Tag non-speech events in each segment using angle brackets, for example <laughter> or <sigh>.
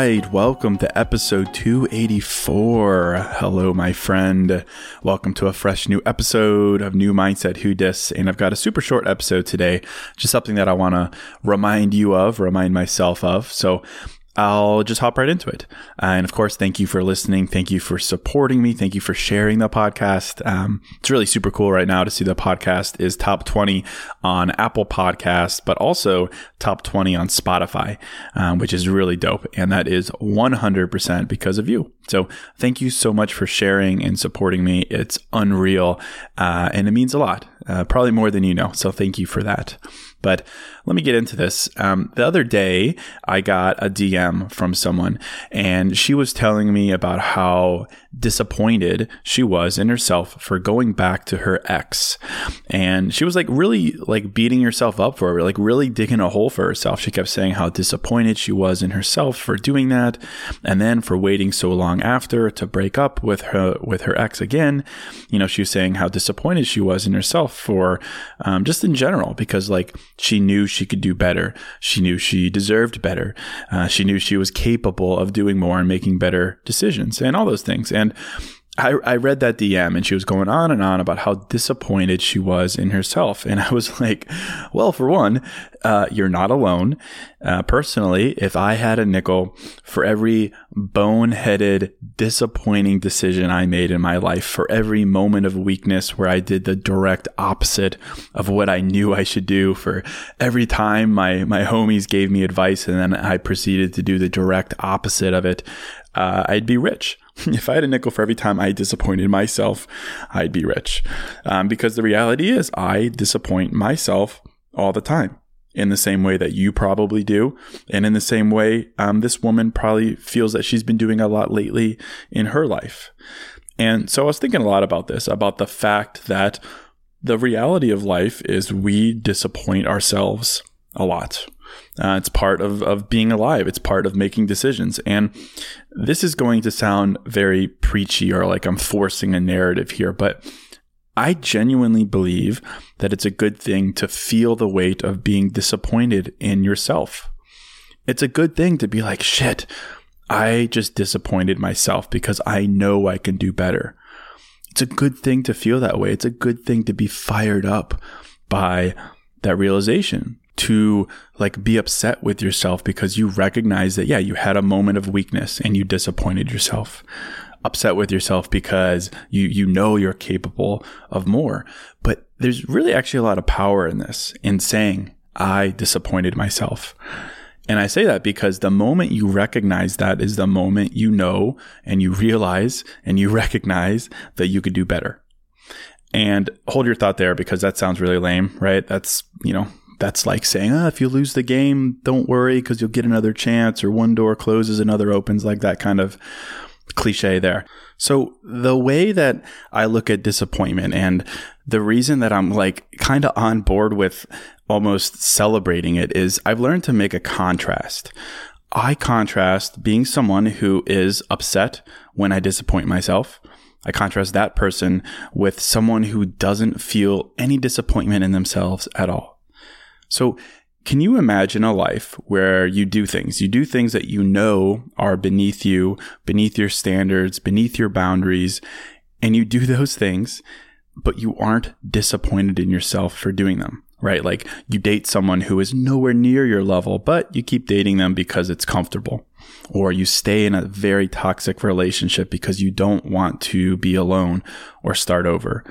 Right, welcome to episode 284. Hello, my friend. Welcome to a fresh new episode of New Mindset Who Dis. And I've got a super short episode today, just something that I want to remind you of, remind myself of. So I'll just hop right into it. Uh, and of course, thank you for listening. Thank you for supporting me. Thank you for sharing the podcast. Um, it's really super cool right now to see the podcast is top 20 on Apple Podcasts, but also top 20 on Spotify, um, which is really dope. And that is 100% because of you. So thank you so much for sharing and supporting me. It's unreal. Uh, and it means a lot, uh, probably more than you know. So thank you for that. But let me get into this. Um, the other day, I got a DM from someone, and she was telling me about how disappointed she was in herself for going back to her ex. And she was like really like beating herself up for it, like really digging a hole for herself. She kept saying how disappointed she was in herself for doing that, and then for waiting so long after to break up with her with her ex again. You know, she was saying how disappointed she was in herself for um, just in general because like she knew she could do better. She knew she deserved better. Uh, she knew she was capable of doing more and making better decisions and all those things. And I, I read that DM and she was going on and on about how disappointed she was in herself. And I was <laughs> like, well, for one, uh, you're not alone. Uh, personally, if I had a nickel for every boneheaded, disappointing decision I made in my life, for every moment of weakness where I did the direct opposite of what I knew I should do, for every time my, my homies gave me advice and then I proceeded to do the direct opposite of it, uh, I'd be rich. <laughs> if I had a nickel for every time I disappointed myself, I'd be rich. Um, because the reality is, I disappoint myself all the time in the same way that you probably do. And in the same way, um, this woman probably feels that she's been doing a lot lately in her life. And so I was thinking a lot about this, about the fact that the reality of life is we disappoint ourselves a lot. Uh, it's part of, of being alive. It's part of making decisions. And this is going to sound very preachy or like I'm forcing a narrative here, but I genuinely believe that it's a good thing to feel the weight of being disappointed in yourself. It's a good thing to be like, shit, I just disappointed myself because I know I can do better. It's a good thing to feel that way. It's a good thing to be fired up by that realization to like be upset with yourself because you recognize that, yeah, you had a moment of weakness and you disappointed yourself. Upset with yourself because you, you know you're capable of more. But there's really actually a lot of power in this, in saying, I disappointed myself. And I say that because the moment you recognize that is the moment you know and you realize and you recognize that you could do better. And hold your thought there because that sounds really lame, right? That's, you know, that's like saying, ah, if you lose the game, don't worry because you'll get another chance or one door closes, another opens, like that kind of cliche there. So the way that I look at disappointment and the reason that I'm like kind of on board with almost celebrating it is I've learned to make a contrast. I contrast being someone who is upset when I disappoint myself. I contrast that person with someone who doesn't feel any disappointment in themselves at all. So can you imagine a life where you do things? You do things that you know are beneath you, beneath your standards, beneath your boundaries, and you do <laughs> those things, but you aren't disappointed in yourself for doing them, right? Like you date someone who is nowhere near your level, but you keep dating them because it's comfortable. Or you stay in a very toxic relationship because you don't want to be alone or start over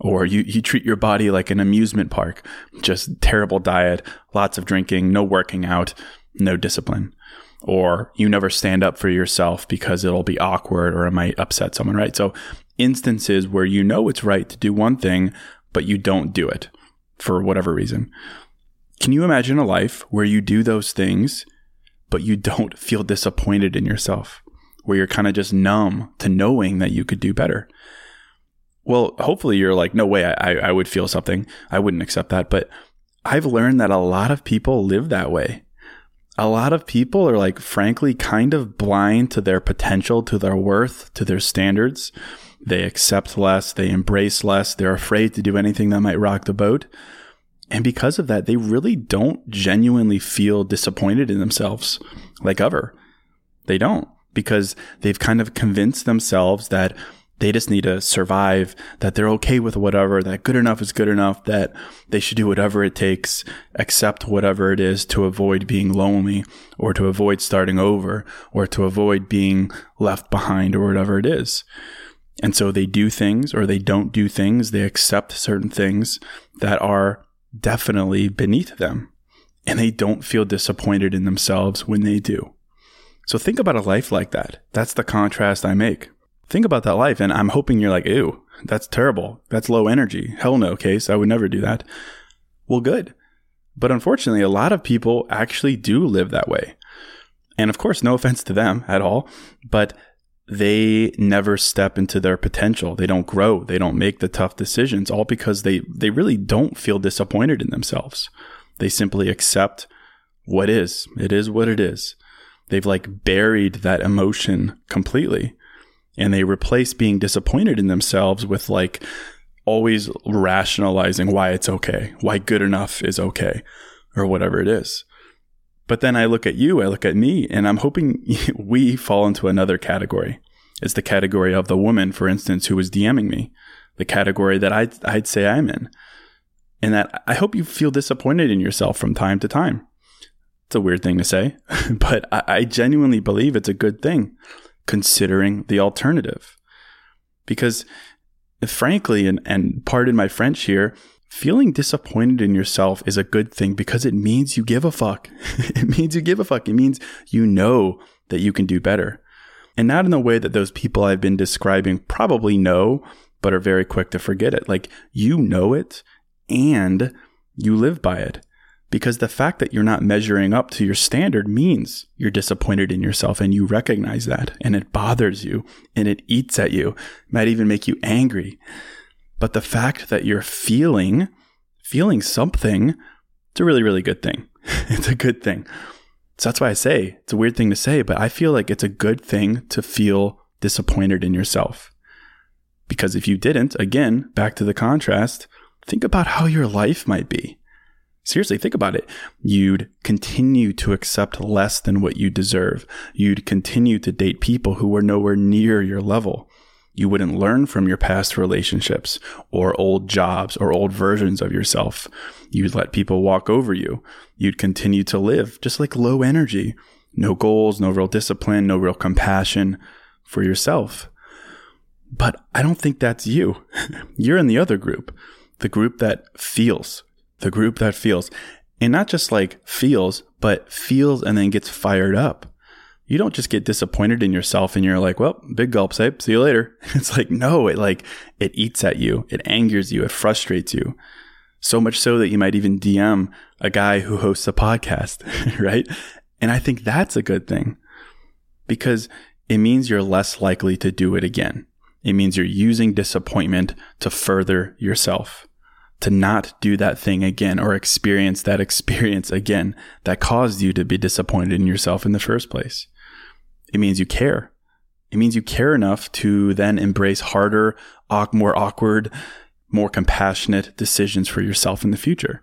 or you, you treat your body like an amusement park, just terrible diet, lots of drinking, no working out, no discipline. Or you never stand up for yourself because it'll be awkward or it might upset someone, right? So instances where you know it's right to do one thing, but you don't do it for whatever reason. Can you imagine a life where you do those things, but you don't feel disappointed in yourself, where you're kind of just numb to knowing that you could do better? Well, hopefully you're like, no way, I, I would feel something. I wouldn't accept that. But I've learned that a lot of people live that way. A lot of people are like, frankly, kind of blind to their potential, to their worth, to their standards. They accept less, they embrace less, they're afraid to do anything that might rock the boat. And because of that, they really don't genuinely feel disappointed in themselves like ever. They don't because they've kind of convinced themselves that they just need to survive, that they're okay with whatever, that good enough is good enough, that they should do whatever it takes, accept whatever it is to avoid being lonely or to avoid starting over or to avoid being left behind or whatever it is. And so they do things or they don't do things. They accept certain things that are definitely beneath them and they don't feel disappointed in themselves when they do. So think about a life like that. That's the contrast I make think about that life. And I'm hoping you're like, ew, that's terrible. That's low energy. Hell no, case. I would never do that. Well, good. But unfortunately, a lot of people actually do live that way. And of course, no <laughs> offense to them at all, but they never step into their potential. They don't grow. They don't make the tough decisions, all because they, they really don't feel disappointed in themselves. They simply accept what is. It is what it is. They've like buried that emotion completely and they replace being disappointed in themselves with like always rationalizing why it's okay, why good enough is okay, or whatever it is. But then I look at you, I look at me, and I'm hoping <laughs> we fall into another category. It's the category of the woman, for instance, who was DMing me, the category that I'd, I'd say I'm in. And that I hope you feel disappointed in yourself from time to time. It's a weird thing to say, <laughs> but I, I genuinely believe it's a good thing considering the alternative. Because frankly, and, and pardon my French here, feeling disappointed in yourself is a good thing because it means you give a fuck. <laughs> it means you give a fuck. It means you know that you can do better. And not in the way that those people I've been describing probably know, but are very quick to forget it. Like you know it and you live by it because the fact that you're not measuring up to your standard means you're disappointed in yourself and you recognize that and it bothers you and it eats at you, it might even make you angry. But the fact that you're feeling, feeling something, it's a really, really good thing. <laughs> it's a good thing. So that's why I say it's a weird thing to say, but I feel like it's a good thing to feel disappointed in yourself. Because if you didn't, again, back to the contrast, think about how your life might be seriously think about it. You'd continue to accept less than what you deserve. You'd continue to date people who were nowhere near your level. You wouldn't learn from your past relationships or old jobs or old versions of yourself. You'd let people walk over you. You'd continue to live just like low energy. No goals, no real discipline, no real compassion for yourself. But I don't think that's you. <laughs> You're in the other group, the group that feels, the group that feels. And not just like feels, but feels and then gets fired up. You don't just get disappointed in yourself and you're like, well, big gulp, see you later. <laughs> It's like, no, it like, it eats at you. It angers you. It frustrates you. So much so that you might even DM a guy who hosts a podcast, <laughs> right? And I think that's a good thing because it means you're less likely to do it again. It means you're using disappointment to further yourself, to not do that thing again or experience that experience again that caused you to be disappointed in yourself in the first place. It means you care. It means you care enough to then embrace harder, more awkward, more compassionate decisions for yourself in the future.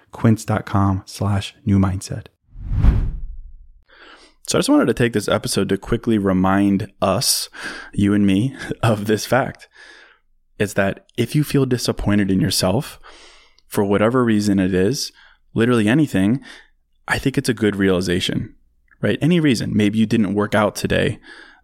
Quince.com slash new mindset. So I just wanted to take this episode to quickly remind us, you and me, <laughs> of this fact. Is that if you feel disappointed in yourself, for whatever reason it is, literally anything, I think it's a good realization, right? Any reason. Maybe you didn't work out today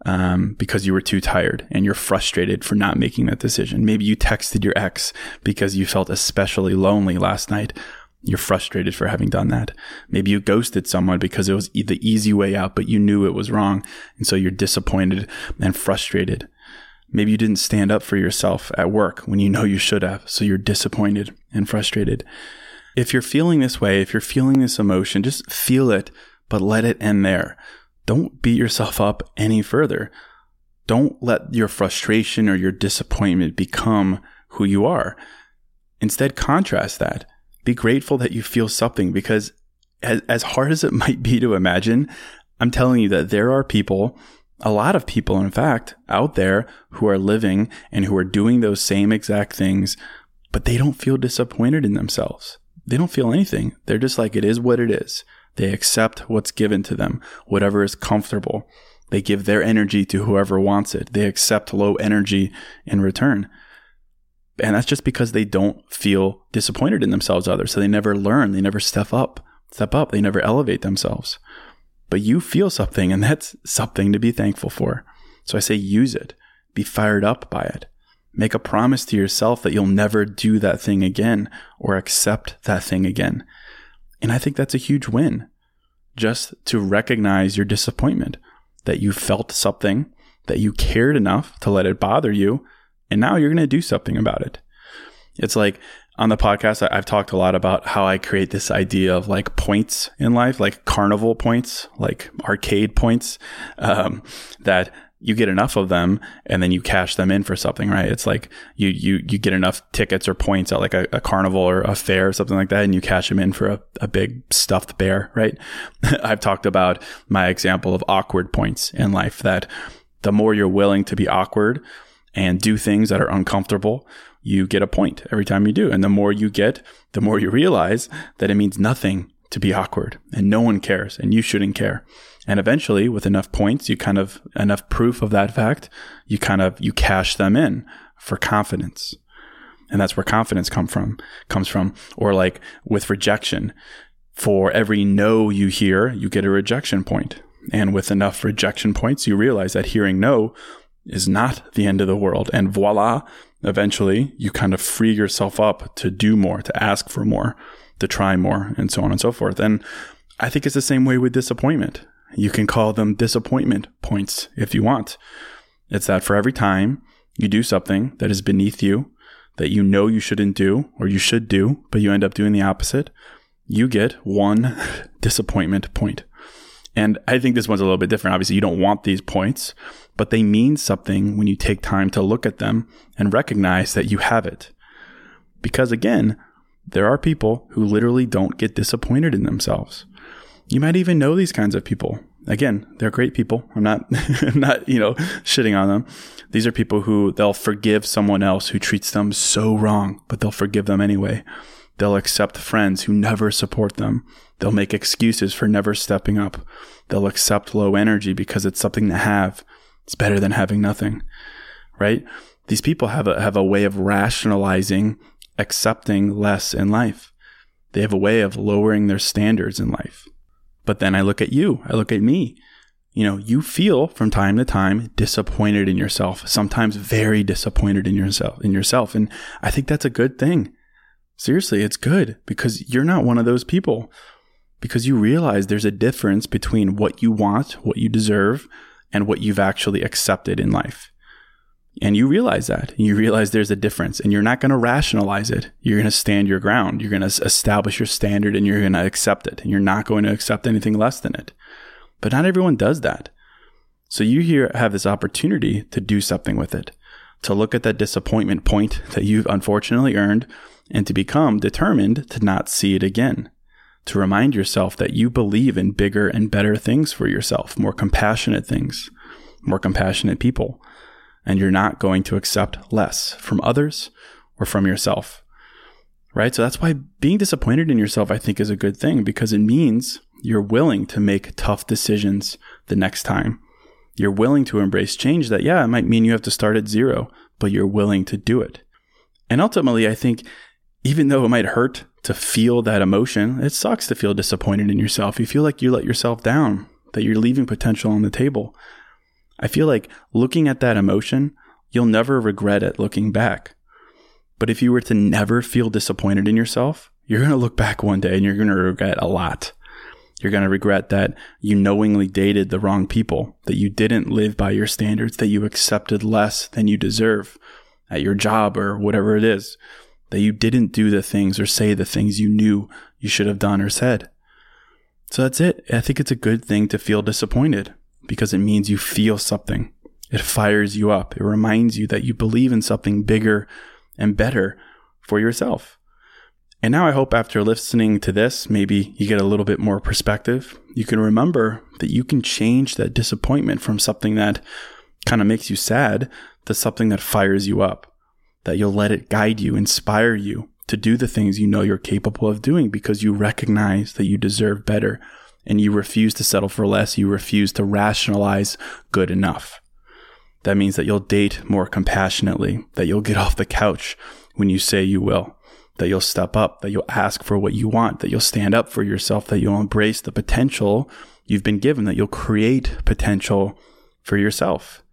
um, because you were too tired and you're frustrated for not making that decision. Maybe you texted your ex because you felt especially lonely last night you're frustrated for having done that. Maybe you ghosted someone because it was the easy way out, but you knew it was wrong. And so you're disappointed and frustrated. Maybe you didn't stand up for yourself at work when you know you should have. So you're disappointed and frustrated. If you're feeling this way, if you're feeling this emotion, just feel it, but let it end there. Don't beat yourself up any further. Don't let your frustration or your disappointment become who you are. Instead, contrast that be grateful that you feel something because as, as hard as it <laughs> might be to imagine, I'm telling you that there are people, a lot of people, in fact, out there who are living and who are doing those same exact things, but they don't feel disappointed in themselves. They don't feel anything. They're just like, it is what it is. They accept what's given to them, whatever is comfortable. They give their energy to whoever wants it. They accept low energy in return. And that's just because they don't feel disappointed in themselves others. So they never learn, they never step up, step up, they never elevate themselves. But you feel something and that's something to be thankful for. So I say use it. Be fired up by it. Make a promise to yourself that you'll never do that thing again or accept that thing again. And I think that's a huge win. Just to recognize your disappointment, that you felt something, that you cared enough to let it bother you, and now you're going to do something about it. It's like on the podcast, I, have talked a lot about how I create this idea of like points in life, like carnival points, like arcade points, um, that you get enough of them and then you cash them in for something, right? It's like you you you get enough tickets or points at like a, a carnival or a fair or something like that, and you cash them in for a, a big stuffed bear, right? <laughs> I've talked about my example of awkward points in life that the more you're willing to be awkward and do things that are uncomfortable, you get a point every time you do. And the more you get, the more you realize that it means nothing to be awkward and no one cares and you shouldn't care. And eventually with enough points, you kind of enough proof of that fact, you kind of you cash them in for confidence. And that's where confidence come from comes from or like with rejection. For every no you hear, you get a rejection point. And with enough rejection points, you realize that hearing no is not the end of the world. And voila, eventually you kind of free yourself up to do more, to ask for more, to try more, and so on and so forth. And I think it's the same way with disappointment. You can call them disappointment points if you want. It's that for every time you do something that is beneath you, that you know you shouldn't do or you should do, but you end up doing the opposite, you get one <laughs> disappointment point. And I think this one's a little bit different. Obviously, you don't want these points, but they mean something when you take time to look at them and recognize that you have it. Because again, there are people who literally don't get disappointed in themselves. You might even know these kinds of people. Again, they're great people. I'm not, <laughs> I'm not, you know, shitting on them. These are people who they'll forgive someone else who treats them so wrong, but they'll forgive them anyway. They'll accept friends who never support them. They'll make excuses for never stepping up. They'll accept low energy because it's something to have. It's better than having nothing, right? These people have a, have a way of rationalizing accepting less in life. They have a way of lowering their standards in life. But then I look at you, I look at me. You know, you feel from time to time disappointed in yourself, sometimes very disappointed in yourself, in yourself. And I think that's a good thing. Seriously, it's good because you're not one of those people. Because you realize there's a difference between what you want, what you deserve, and what you've actually accepted in life. And you realize that. You realize there's a difference and you're not going to rationalize it. You're going to stand your ground. You're going to establish your standard and you're going to accept it. And you're not going to accept anything less than it. But not everyone does that. So you here have this opportunity to do something with it, to look at that disappointment point that you've unfortunately earned and to become determined to not see it again. To remind yourself that you believe in bigger and better things for yourself, more compassionate things, more compassionate people, and you're not going to accept less from others or from yourself. Right? So that's why being disappointed in yourself, I think, is a good thing because it means you're willing to make tough decisions the next time. You're willing to embrace change that, yeah, it might mean you have to start at zero, but you're willing to do it. And ultimately, I think even though it might hurt to feel that emotion, it sucks to feel disappointed in yourself. You feel like you let yourself down, that you're leaving potential on the table. I feel like looking at that emotion, you'll never regret it looking back. But if you were to never feel disappointed in yourself, you're going to look back one day and you're going to regret a lot. You're going to regret that you knowingly dated the wrong people, that you didn't live by your standards, that you accepted less than you deserve at your job or whatever it is, that you didn't do the things or say the things you knew you should have done or said. So that's it. I think it's a good thing to feel disappointed because it means you feel something. It fires you up. It reminds you that you believe in something bigger and better for yourself. And now I hope after listening to this, maybe you get a little bit more perspective. You can remember that you can change that disappointment from something that kind of makes you sad to something that fires you up that you'll let it guide you, inspire you to do the things you know you're capable of doing because you recognize that you deserve better and you refuse to settle for less. You refuse to rationalize good enough. That means that you'll date more compassionately, that you'll get <laughs> off the couch when you say you will, that you'll step up, that you'll ask for what you want, that you'll stand up for yourself, that you'll embrace the potential you've been given, that you'll create potential for yourself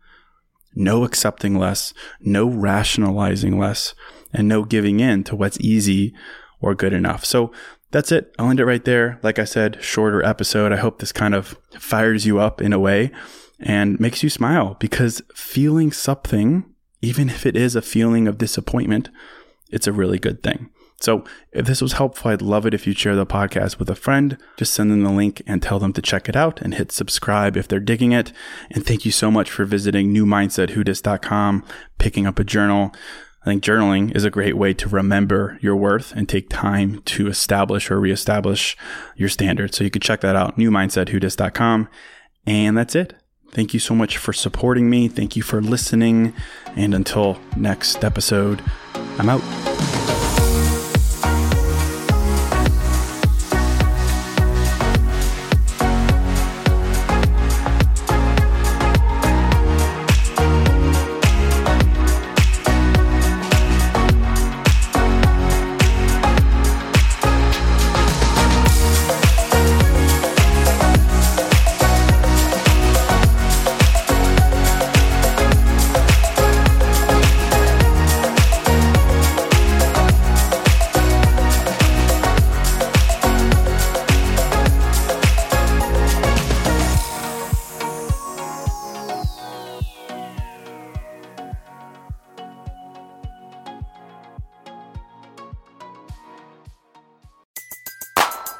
no accepting less, no rationalizing less, and no giving in to what's easy or good enough. So that's it. I'll end it right there. Like I said, shorter episode. I hope this kind of fires you up in a way and makes you smile because feeling something, even if it is a feeling of disappointment, it's a really good thing. So if this was helpful, I'd love it if you'd share the podcast with a friend. Just send them the link and tell them to check it out and hit subscribe if they're digging it. And thank you so much for visiting newmindsetwhodis.com, picking up a journal. I think journaling is a great way to remember your worth and take time to establish or reestablish your standards. So you can check that out, newmindsetwhodis.com. And that's it. Thank you so much for supporting me. Thank you for listening. And until next episode, I'm out.